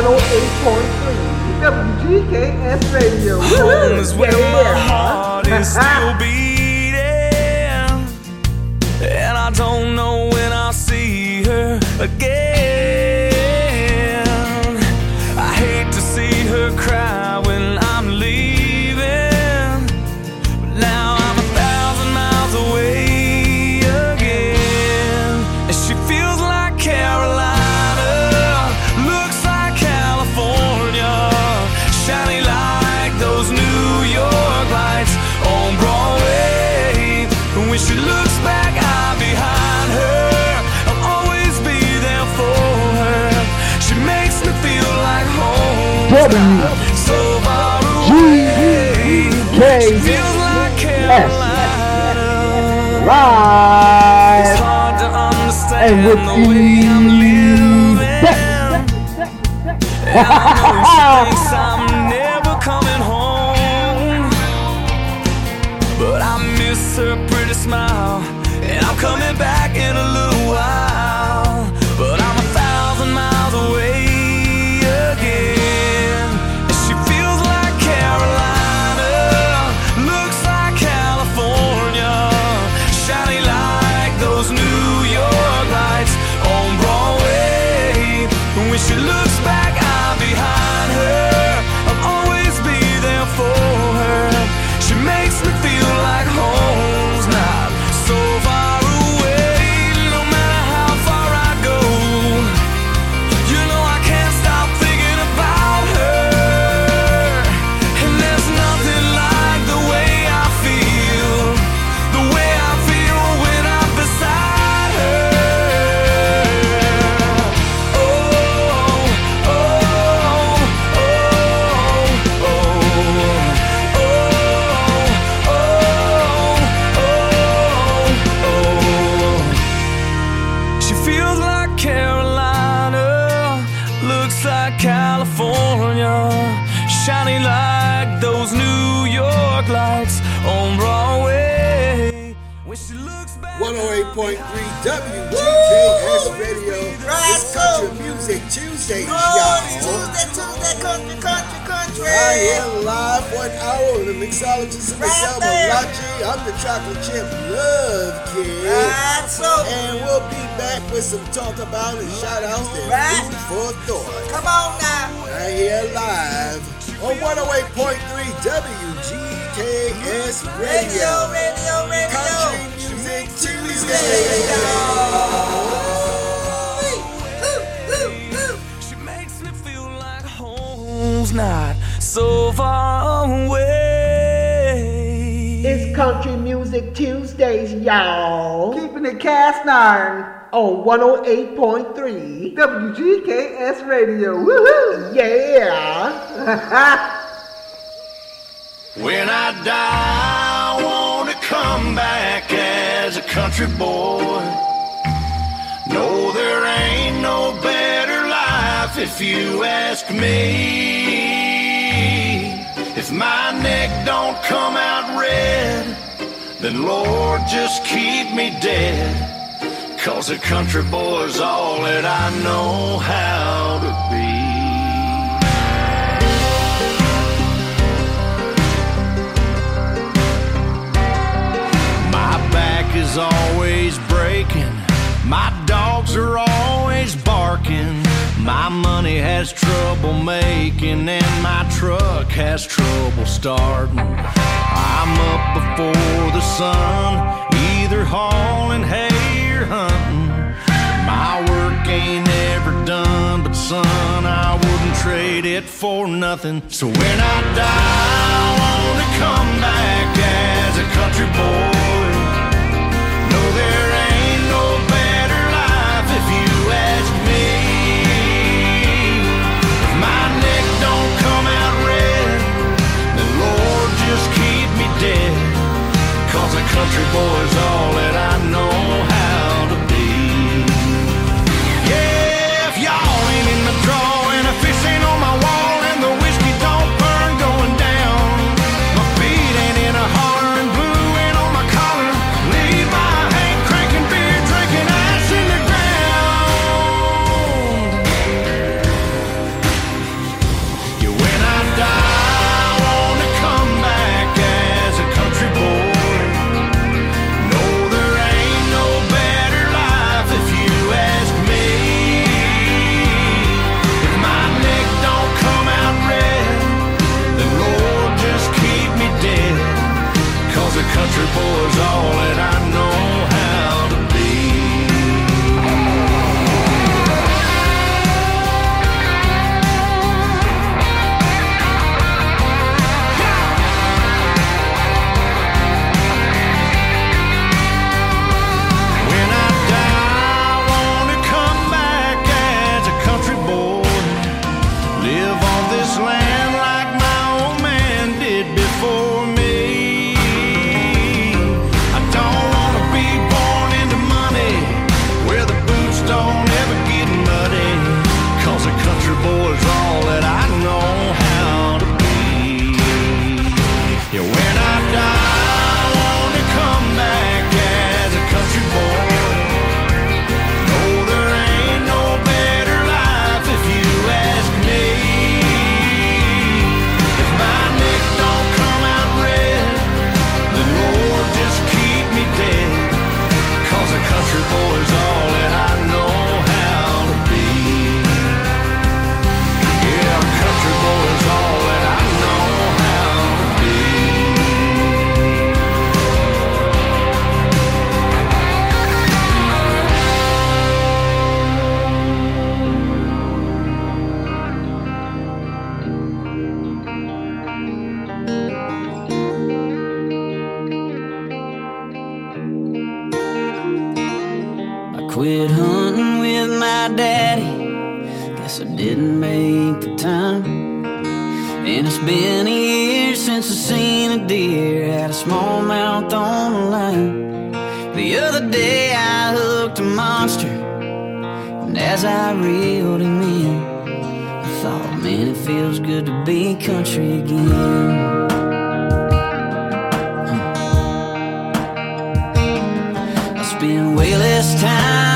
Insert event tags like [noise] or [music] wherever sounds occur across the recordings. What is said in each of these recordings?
108.3 WGKS Radio. Home where my heart is still beating. And I don't know when I'll see her again. Home. So far away. She feels like Carolina. Live. It's hard to understand And with the way [laughs] [laughs] cast on 108.3 WGKS Radio. Woohoo! Yeah. [laughs] When I die, I want to come back as a country boy. No, there ain't no better life if you ask me. If my neck don't come out red, then Lord, just keep me dead. Cause a country boy's all that I know how to be. My back is always breaking. My dogs are always barking. My money has trouble making, and my truck has trouble starting. I'm up before the sun, either hauling hay or hunting. My work ain't ever done, but son, I wouldn't trade it for nothing. So when I die, I want to come back as a country boy. No, there ain't no better life if you ask me. If my neck don't come out red, then Lord, just keep me dead. Cause a country boy's all that I feels good to be country again. I spend way less time.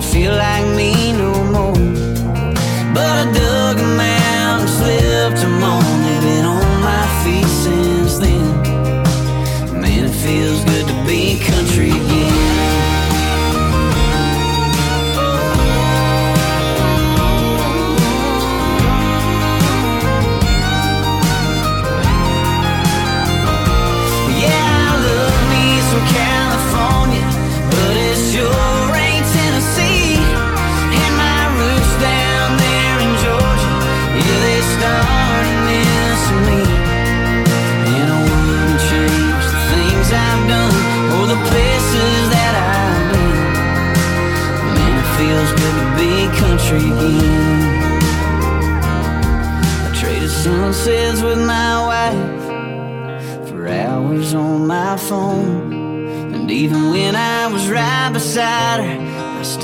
feel like me no more.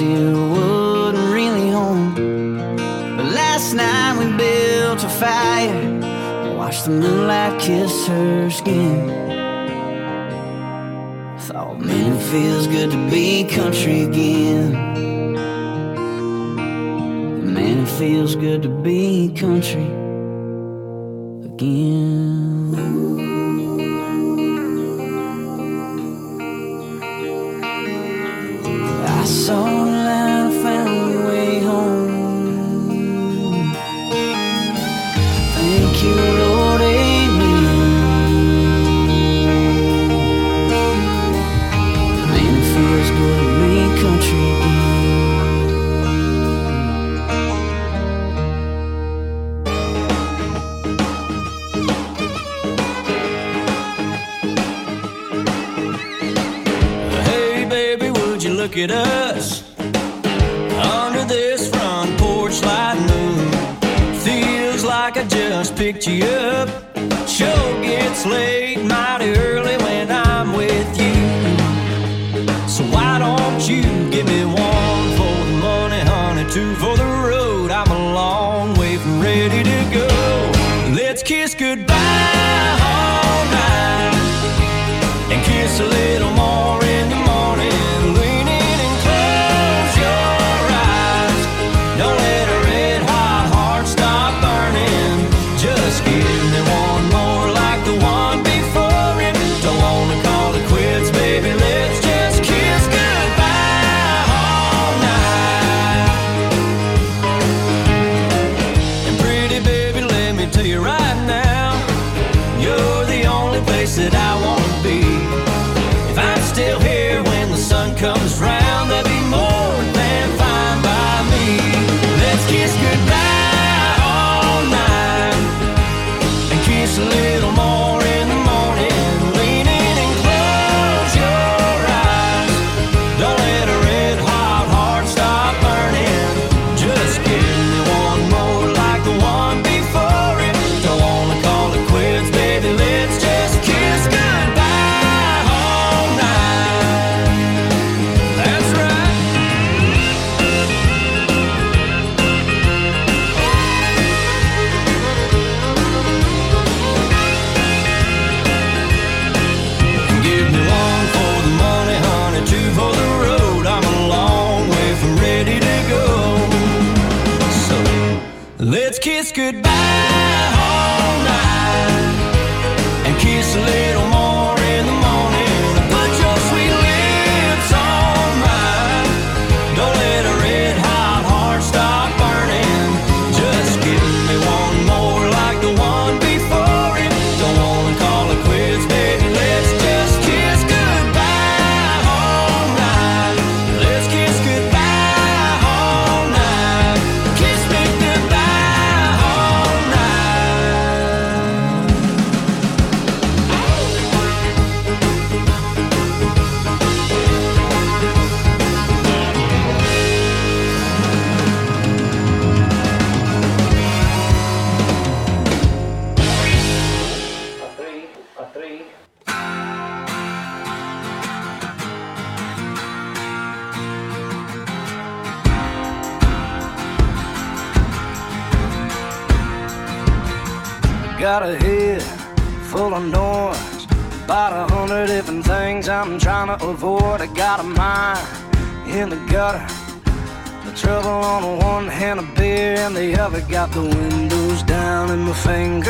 still wouldn't really home. But last night we built a fire, watched the moonlight kiss her skin. Thought, man, it feels good to be country again. Man, it feels good to be country again. the windows down and my fingers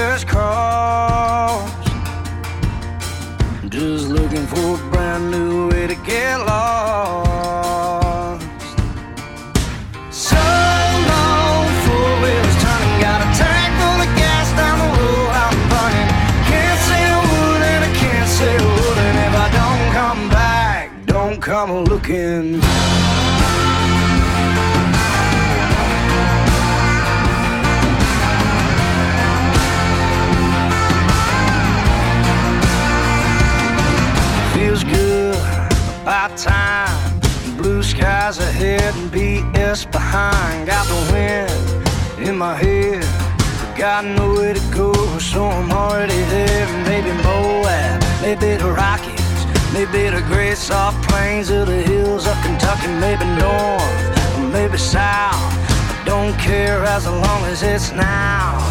got nowhere to go, so I'm already there. Maybe Moab, maybe the Rockies, maybe the great soft plains or the hills of Kentucky, maybe north, or maybe south. I don't care as long as it's now.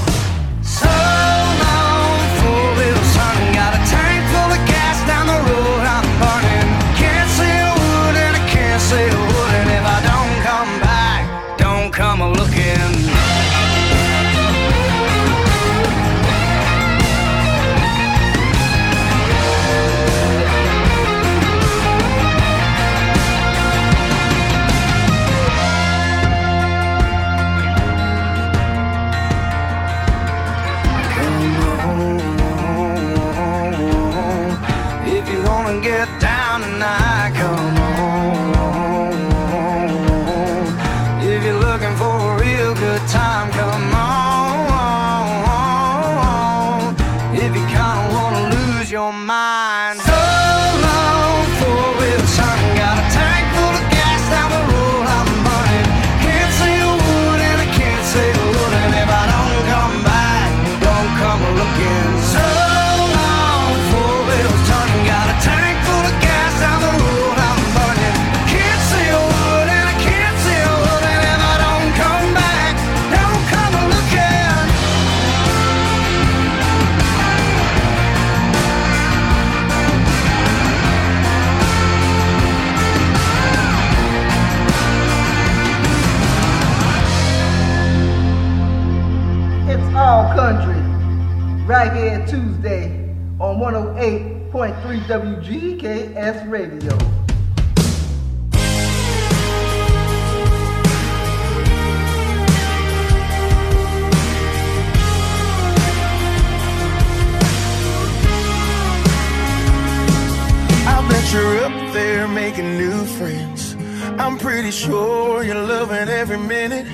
Every minute.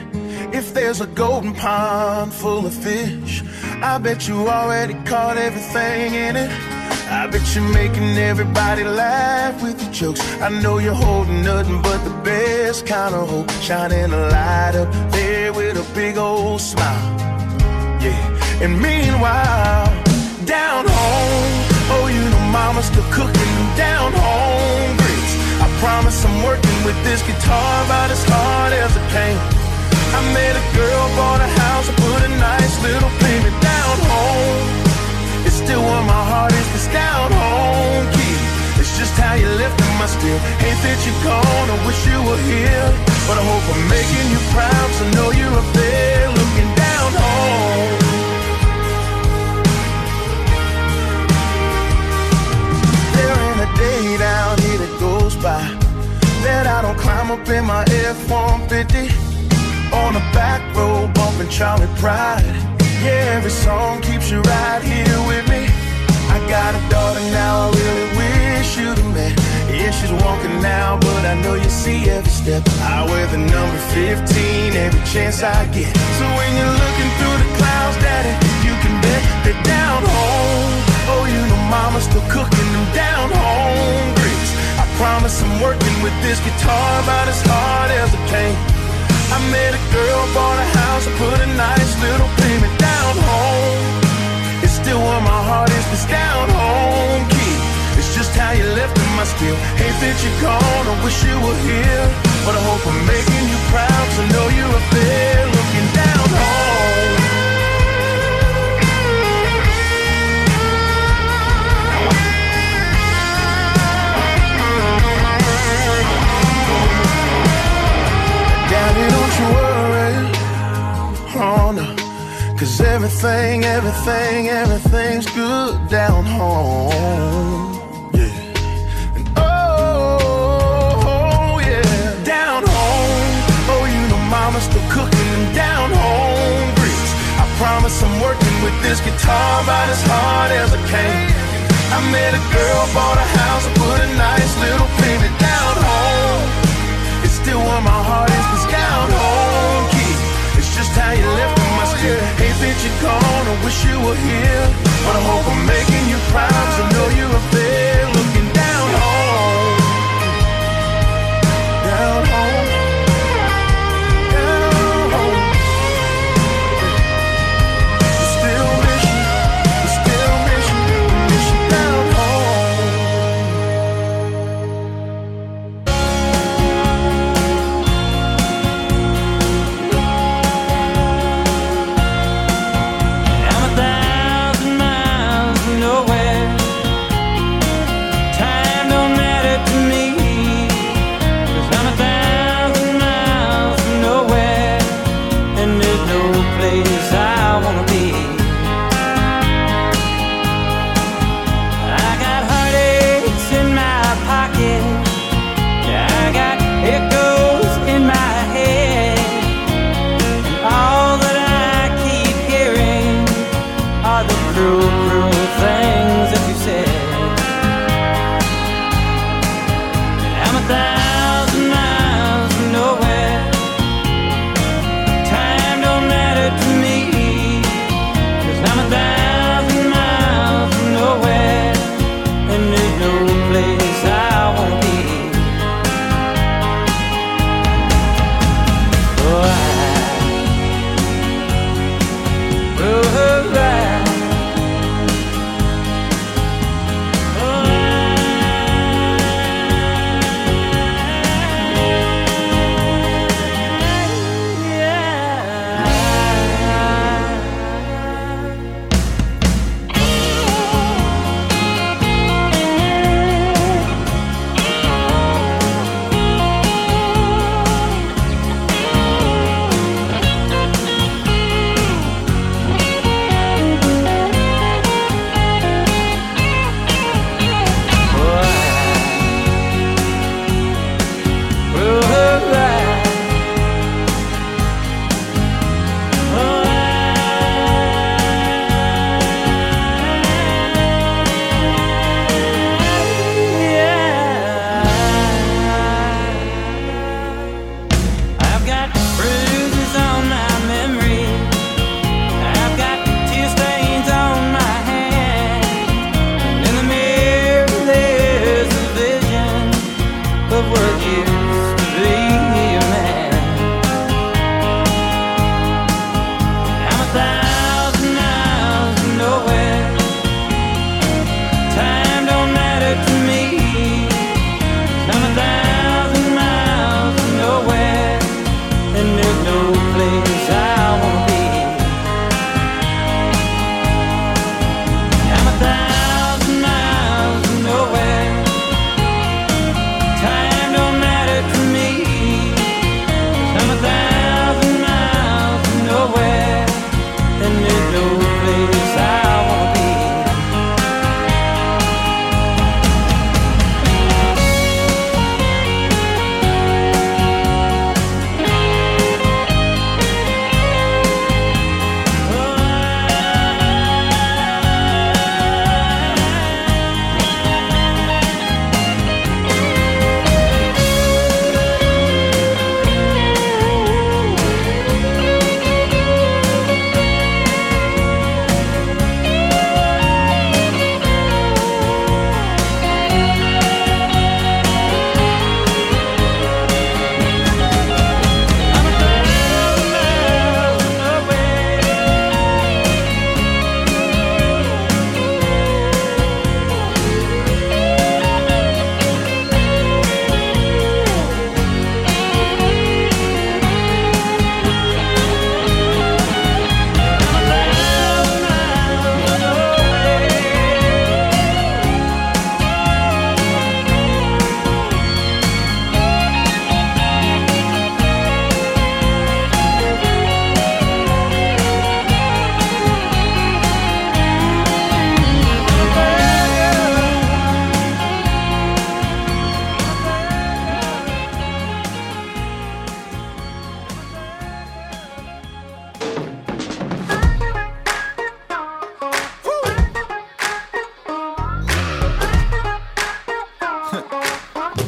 If there's a golden pond full of fish, I bet you already caught everything in it. I bet you're making everybody laugh with your jokes. I know you're holding nothing but the best kind of hope. Shining a light up there with a big old smile. Yeah, and meanwhile, down home, oh, you know mama's still cooking down home grits. I promise I'm working with this guitar about as hard as I can. I met a girl, bought a house, I put a nice little payment down home. It's still where my heart is, this down home key. It's just how you left them, I still hate that you're gone. I wish you were here, but I hope I'm making you proud. So know you're up there looking down home. There ain't a day down here that goes by that I don't climb up in my F-150 on the back road bumping Charley Pride. Yeah, every song keeps you right here with me. I got a daughter now, I really wish you'd have met. Yeah, she's walking now, but I know you see every step. I wear the number 15 every chance I get. So when you're looking through the clouds, daddy, you can bet that down home, oh, you know mama's still cooking them down home promise I'm working with this guitar about as hard as I can. I met a girl, bought a house, I put a nice little payment down home. It's still where my heart is, this down home key. It's just how you left them, I still hate that you're gone. I wish you were here, but I hope I'm making you proud to know you're up there looking down home. Cause everything, everything, everything's good down home. Oh, yeah. Down home. Oh, you know mama's still cooking down home grits. I promise I'm working with this guitar about as hard as I can. I met a girl, bought a house, I put a nice little payment down home. It's still where my heart is, this down home that you're gone. I wish you were here, but I hope I'm making you proud. So know you're up there looking down home. Down home.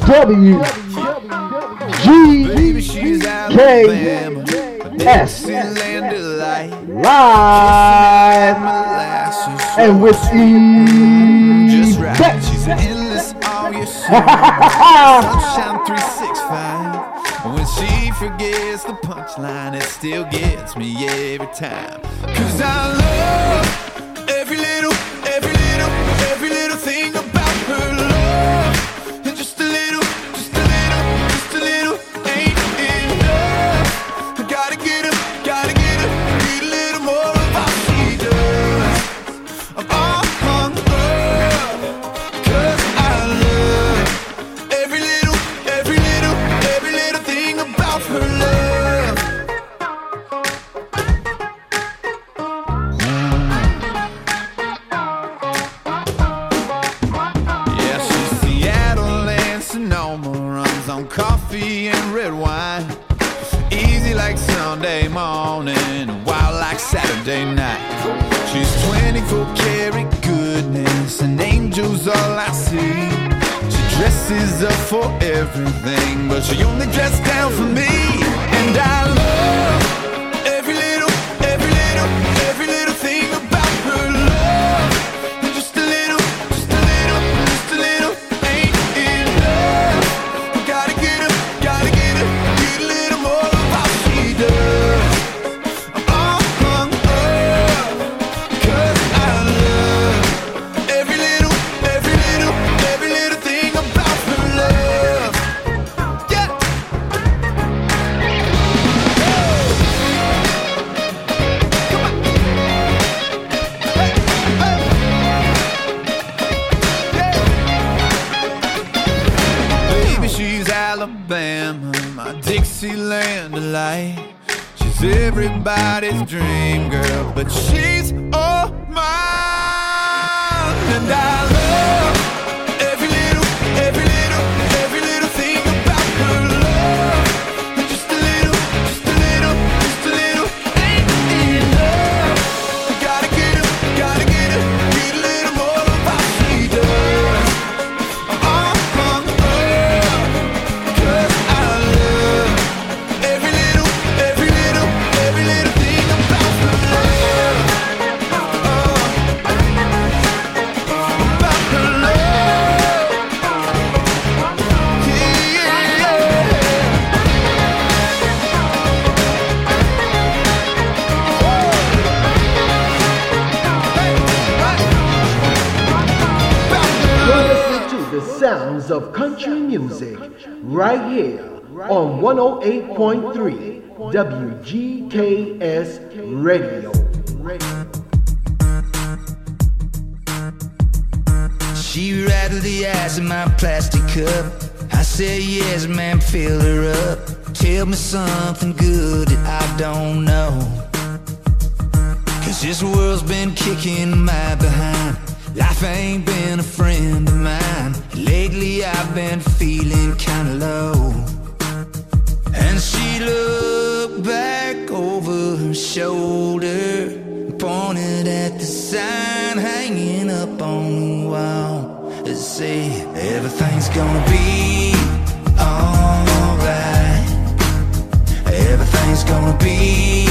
W G Baby, she's out K. S live and with Just E. She's endless all your [laughs] Sunshine 365. When she forgets the punchline, it still gets me every time. Cause I love everybody's dream girl, but she's all mine. And I 108.3 WGKS Radio. She rattled the ice in my plastic cup. I said, yes, man, fill her up. Tell me something good that I don't know. Cause this world's been kicking my behind. Life ain't been a friend of mine. Lately I've been feeling kinda low. And she looked back over her shoulder, pointed at the sign hanging up on the wall. It said, Everything's gonna be alright. Everything's gonna be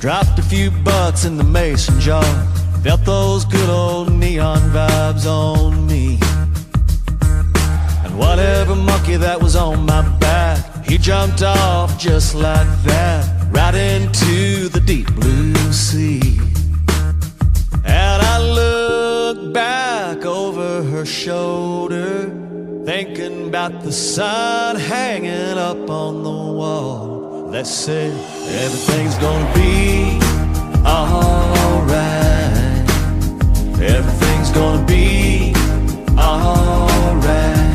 Dropped a few bucks in the mason jar. Felt those good old neon vibes on me. And whatever monkey that was on my back, he jumped off just like that, right into the deep blue sea. And I looked back over her shoulder, thinking about the sun hanging up on the wall that said, Everything's gonna be alright. Everything's gonna be alright.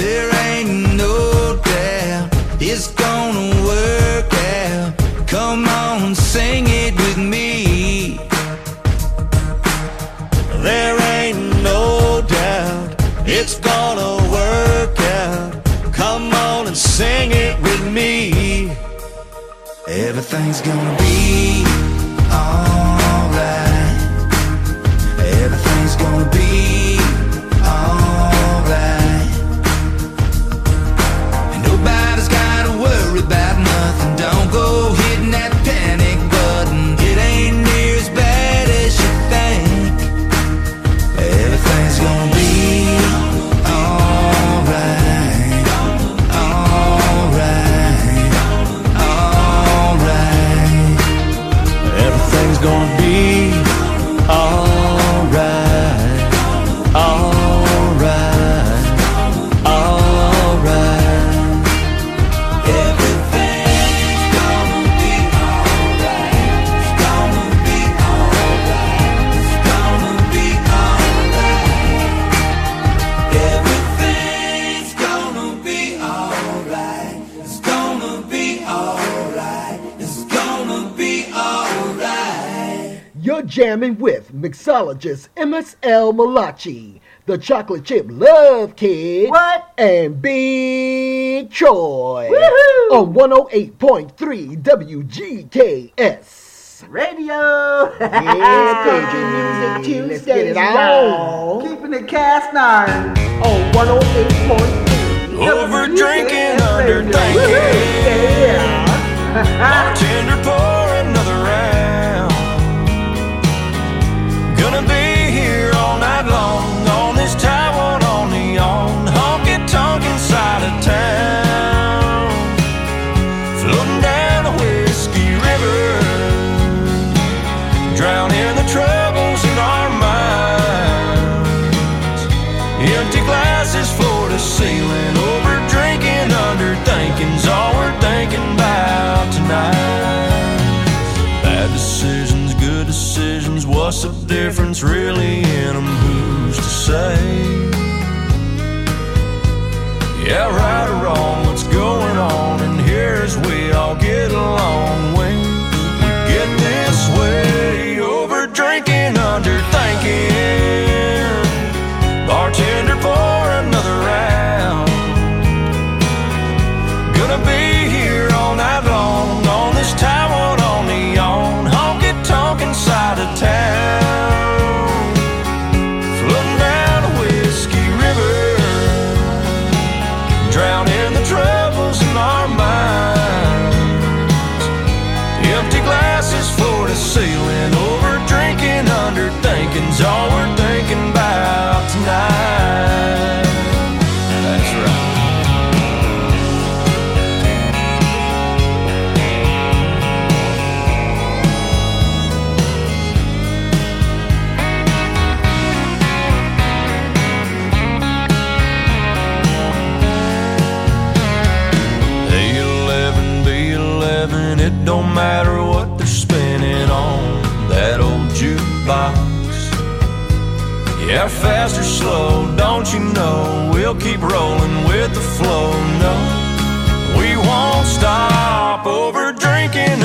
There ain't no doubt it's gonna work out. Come on, sing it with me. There ain't no doubt it's gonna work out. Come on and sing it with me. Everything's gonna be with mixologist MSL Malachi, the chocolate chip love kid. What? And Big Troy. Woohoo! On 108.3 WGKS. Radio. Yeah, [laughs] country music Let's Tuesdays, get it on. Keeping it cast iron. On 108.3 Over drinking, under Woohoo! thinking. Yeah. Bartender, pour say? Yeah, right or wrong, what's going on? And here's we all get along when we get this way. Over drinking, under thinking. Yeah, fast or slow, don't you know? We'll keep rolling with the flow. No, we won't stop over drinking,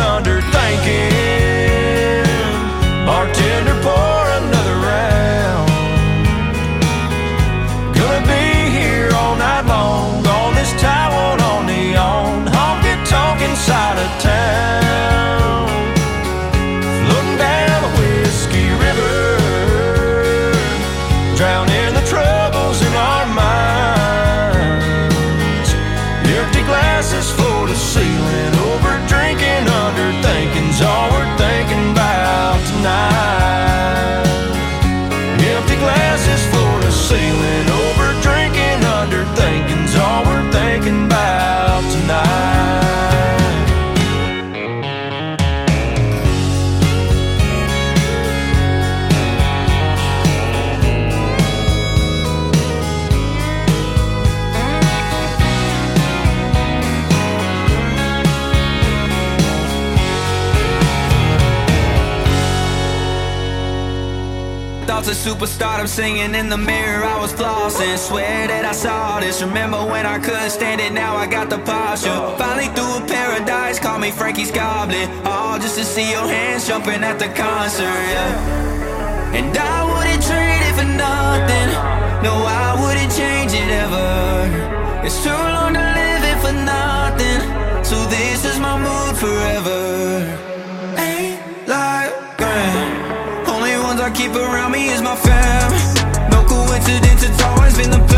superstar, I'm singing in the mirror. I was flossing, swear that I saw this. Remember when I couldn't stand it, now I got the posture. Finally through a paradise, call me Frankie's Goblin. All just to see your hands jumping at the concert, yeah. And I wouldn't trade it for nothing. No, I wouldn't change it ever. It's too long to live it for nothing. So this is my mood forever. keep around me is my fam. No coincidence, it's always been the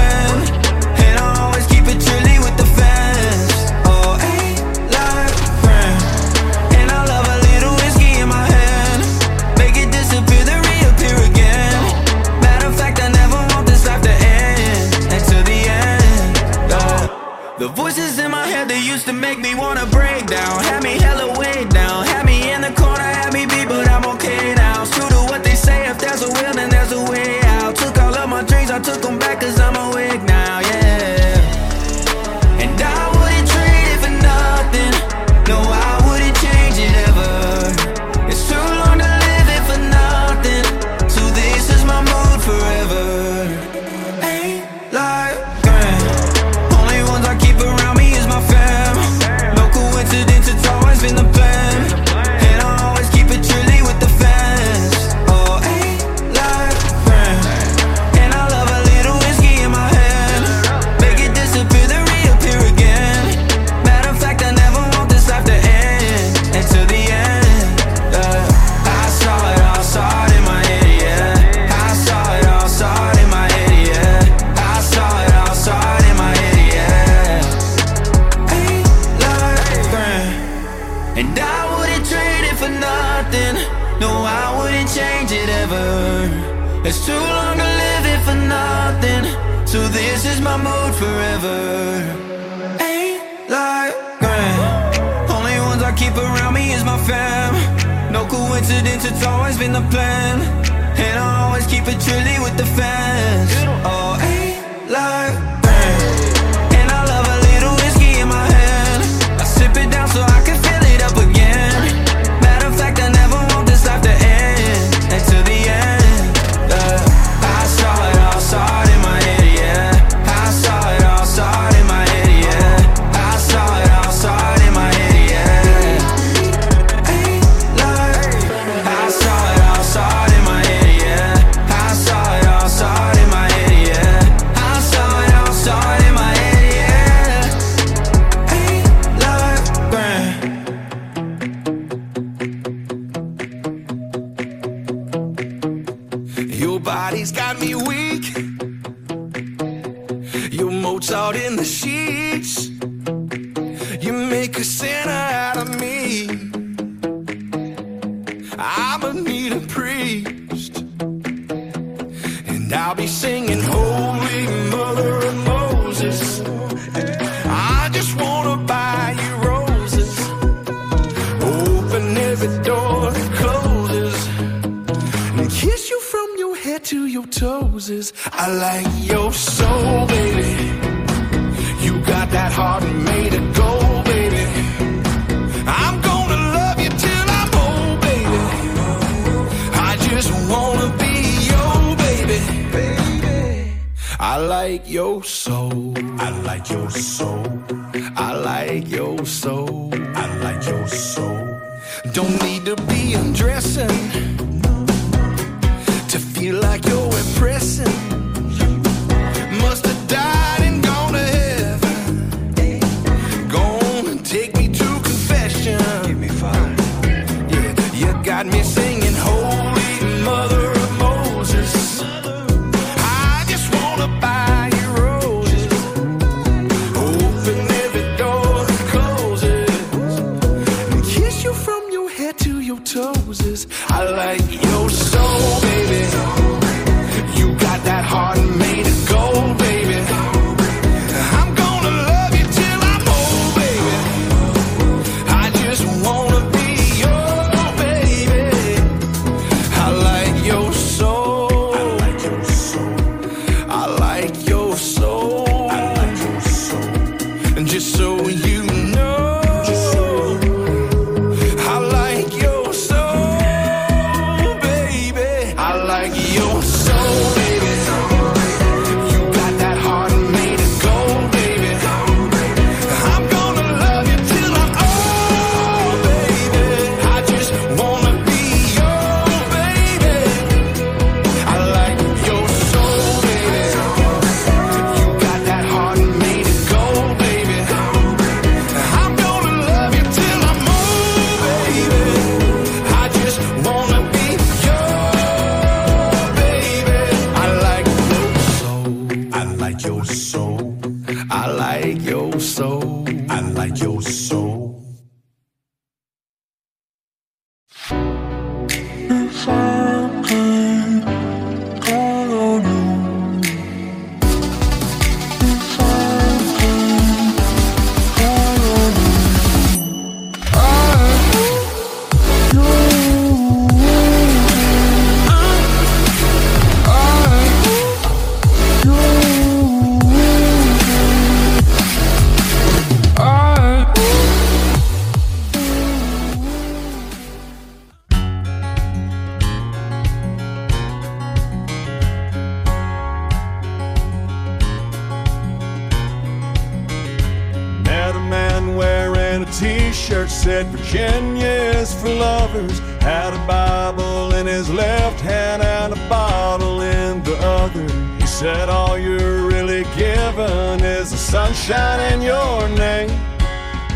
t-shirt said Virginia is for lovers. Had a Bible in his left hand and a bottle in the other. He said all you're really given is the sunshine in your name.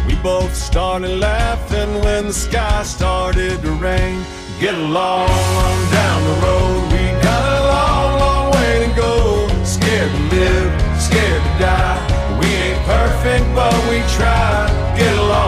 We both started laughing when the sky started to rain. Get along down the road. We got a long, long way to go. Scared to live, scared to die. We ain't perfect, but we try. Get along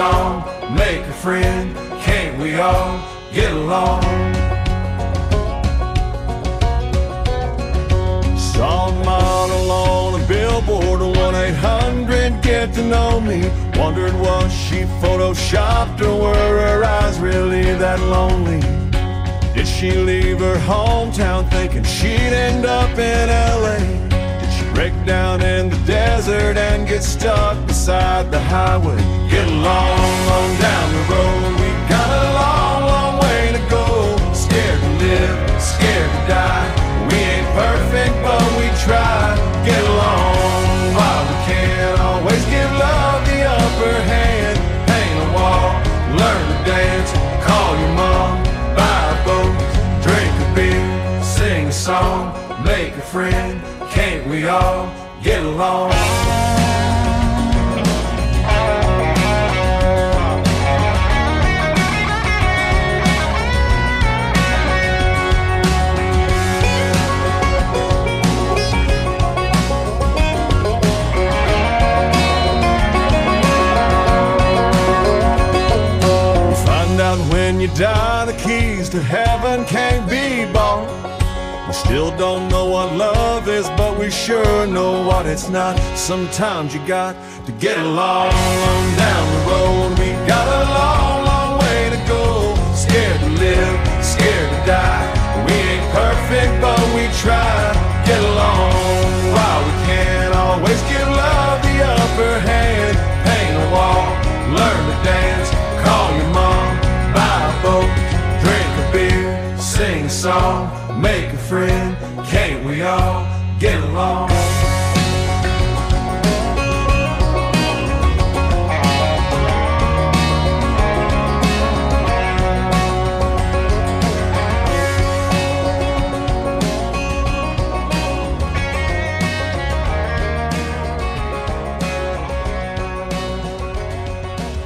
song, make a friend. Can't we all get along? Saw a model on a billboard, 1 800 get to know me. Wondered was she photoshopped or were her eyes really that lonely? Did she leave her hometown thinking she'd end up in LA? Break down in the desert and get stuck beside the highway? Get along on down the road, we got a long, long way to go. Scared to live, scared to die. We ain't perfect, but we try. Get along while we can. Always give love the upper hand. Paint a wall, learn to dance. Call your mom, buy a boat, drink a beer, sing a song, make a friend. Can't we all get along? Die, the keys to heaven can't be bought. We still don't know what love is, but we sure know what it's not. Sometimes you got to get along down the road. We got a long, long way to go. Scared to live, scared to die. We ain't perfect, but we try. Get along while we can. Always give love the upper hand. Paint a wall, learn to dance. Song, make a friend. Can't we all get along?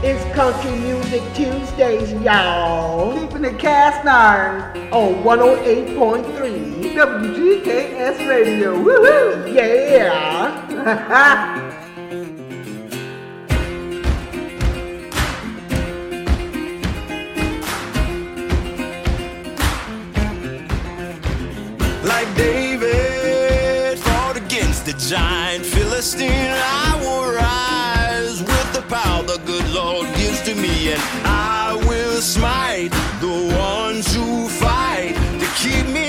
It's Country Music Tuesdays, y'all. Keeping it cast iron. On 108.3. WGKS Radio. Woohoo! [laughs] Yeah. Like David fought against the giant Philistine, I will rise with the power the good Lord gives to me, and I smite. The ones who fight to keep me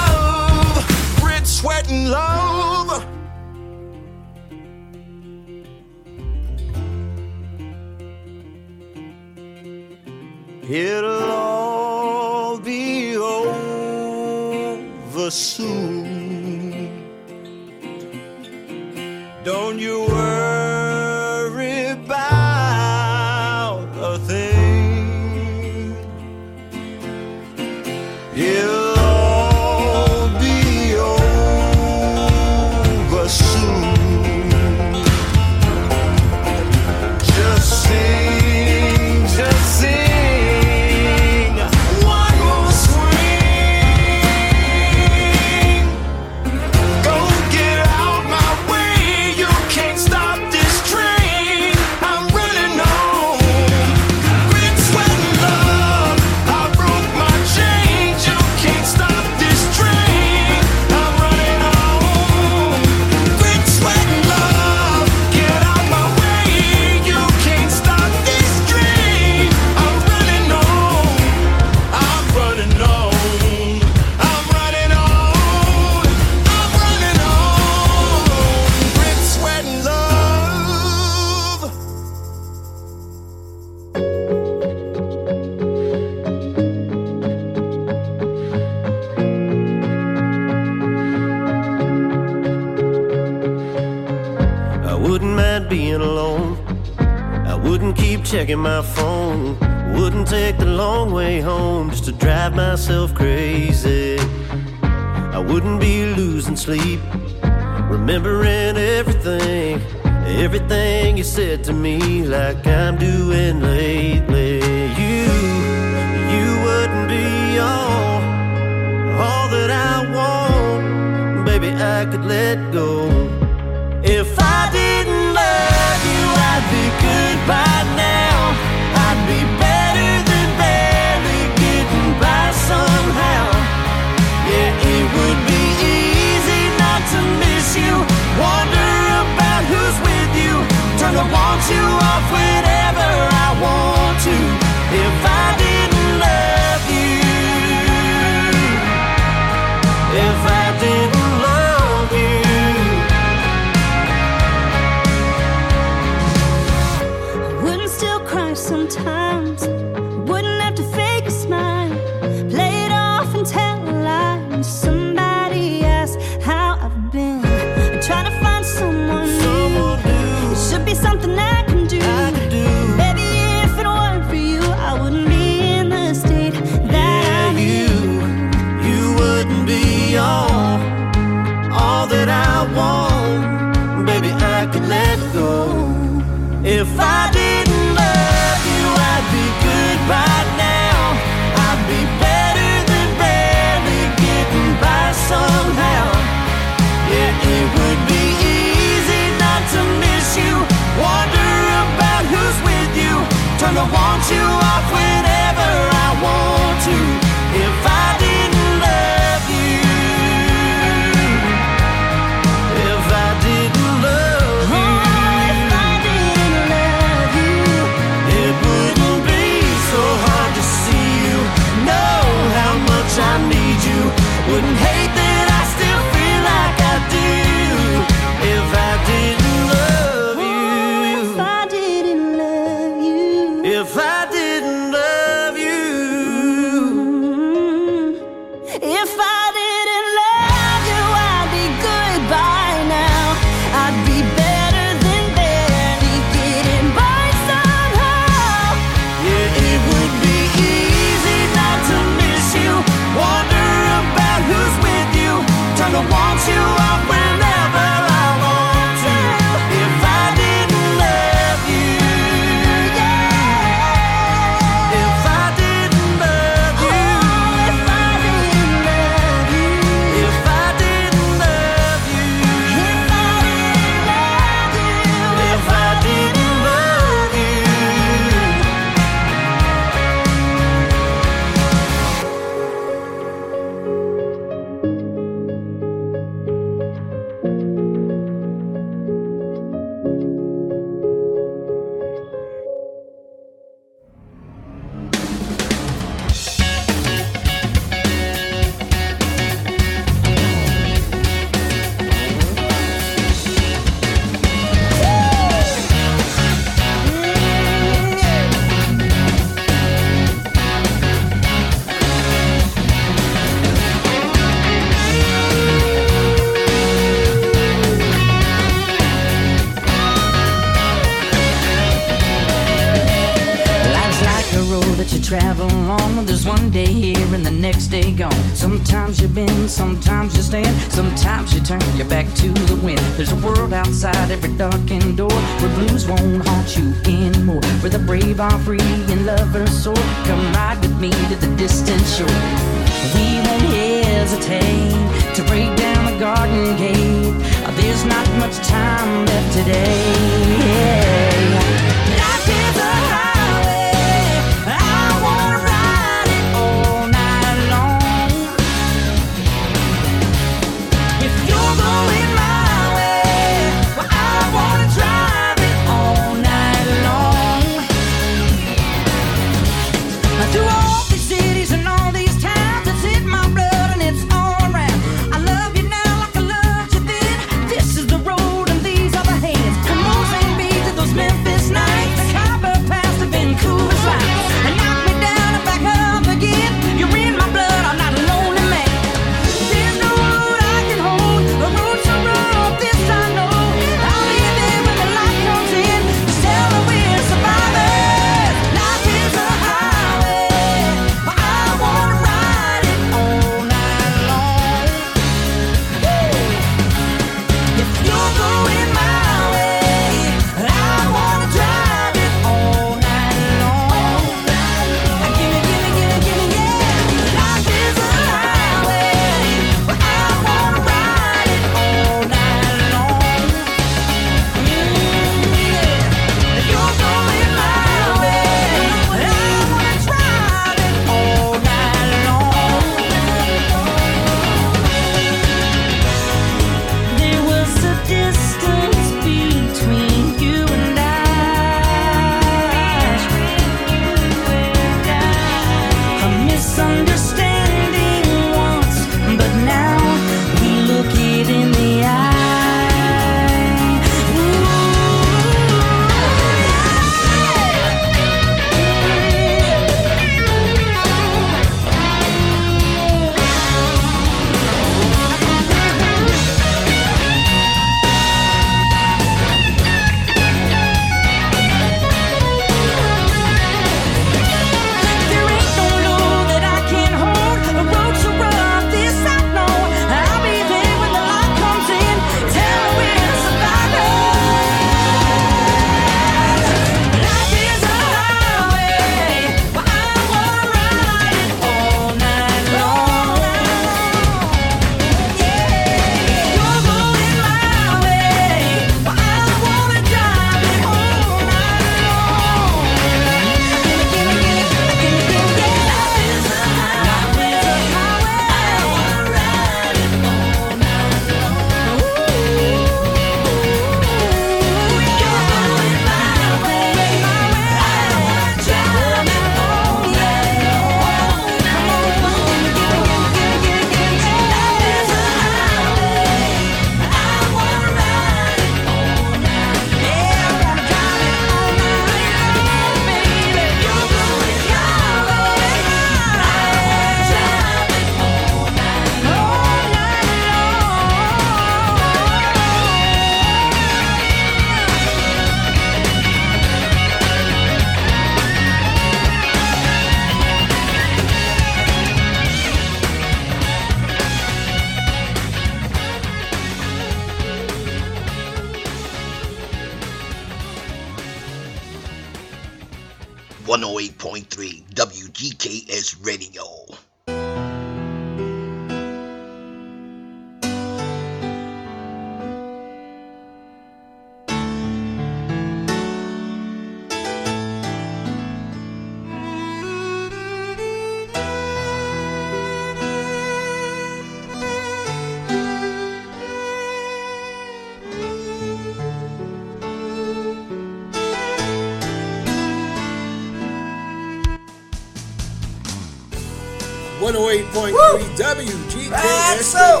108.3 WGKS right, so.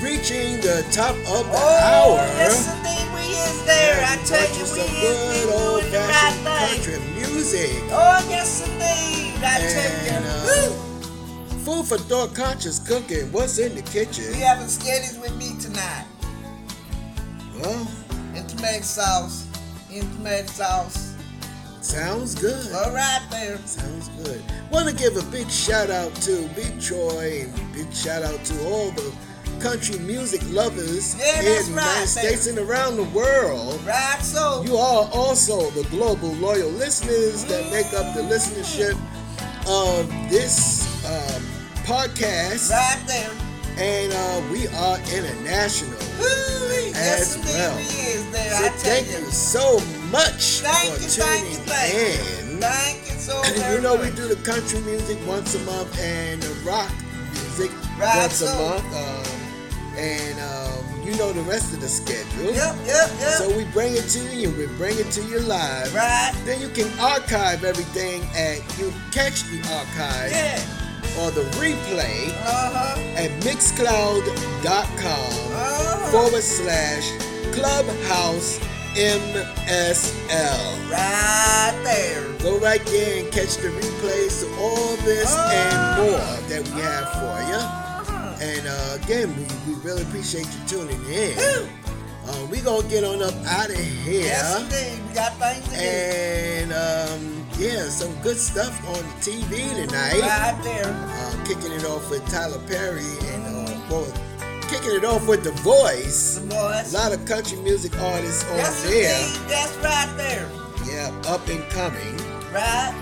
reaching the top of the oh, hour. That's the thing we is there. I tell you, we is good old fashioned right country music. Oh, that's the thing. I and, tell you. Uh, food for thought, conscious cooking. What's in the kitchen? We having skinnies with me tonight. Well, and tomato sauce. And tomato sauce. Sounds good. All right there. Sounds good. Want to give a big shout out to Big Troy and big shout out to all the country music lovers Yeah, here in the United States baby. and around the world. Right so. You are also the global loyal listeners that make up the listenership of this um, podcast. Right there. And uh, we are international Woo-wee. As indeed well. we is there. So thank you. you so much Thank for you, thank tuning you, thank you. in. Thank you you know, we do the country music once a month and the rock music Right, once so- a month. Um, and um, you know the rest of the schedule. Yep, yep, yep. So we bring it to you, we bring it to you live. Right. Then you can archive everything at you catch the archive Yeah. or the replay Uh-huh. at mixcloud.com Uh-huh. forward slash clubhouse MSL. Right there. Go right there and catch the replays of all this and more that we have for you. And uh, again, we, we really appreciate you tuning in. Uh, we gonna get on up out of here. Yes, indeed. We got things to do. And um, yeah, some good stuff on the TV tonight. Right there. Uh, kicking it off with Tyler Perry and uh, well, kicking it off with The Voice. The Voice. A lot of country music artists on Yes, there. indeed. That's right there. Yeah, up and coming. Right.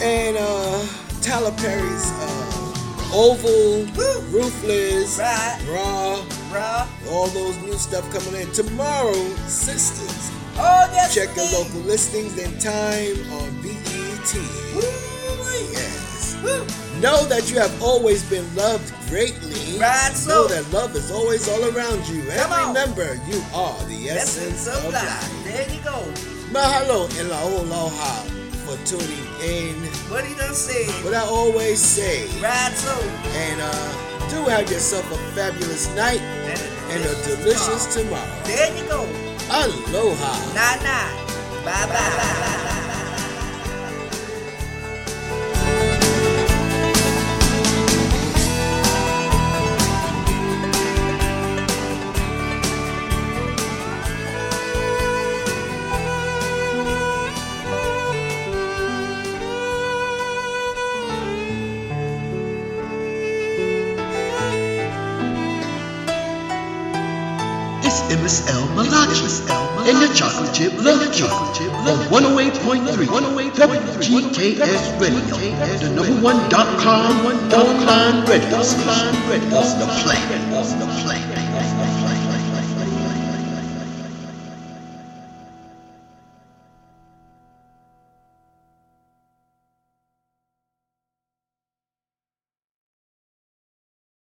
And uh, Tyler Perry's uh, Oval, Ruthless, Right. Raw, Raw. all those new stuff coming in. Tomorrow, Sistas. Oh, yes, Check the local listings and time on BET. Yes. Know that you have always been loved greatly. Right, Know that love is always all around you. And Come on. remember, you are the Essence essence of of life. life. There you go. Mahalo and aloha for tuning in. What he done say? What I always say. Right so. And uh, do have yourself a fabulous night and a delicious tomorrow. There you go. Aloha. Night night. Bye bye. MSL Malachi and the Chocolate Chip Love Cake on 108.3 WGKS Radio, the number one dot com online radio station. On the planet.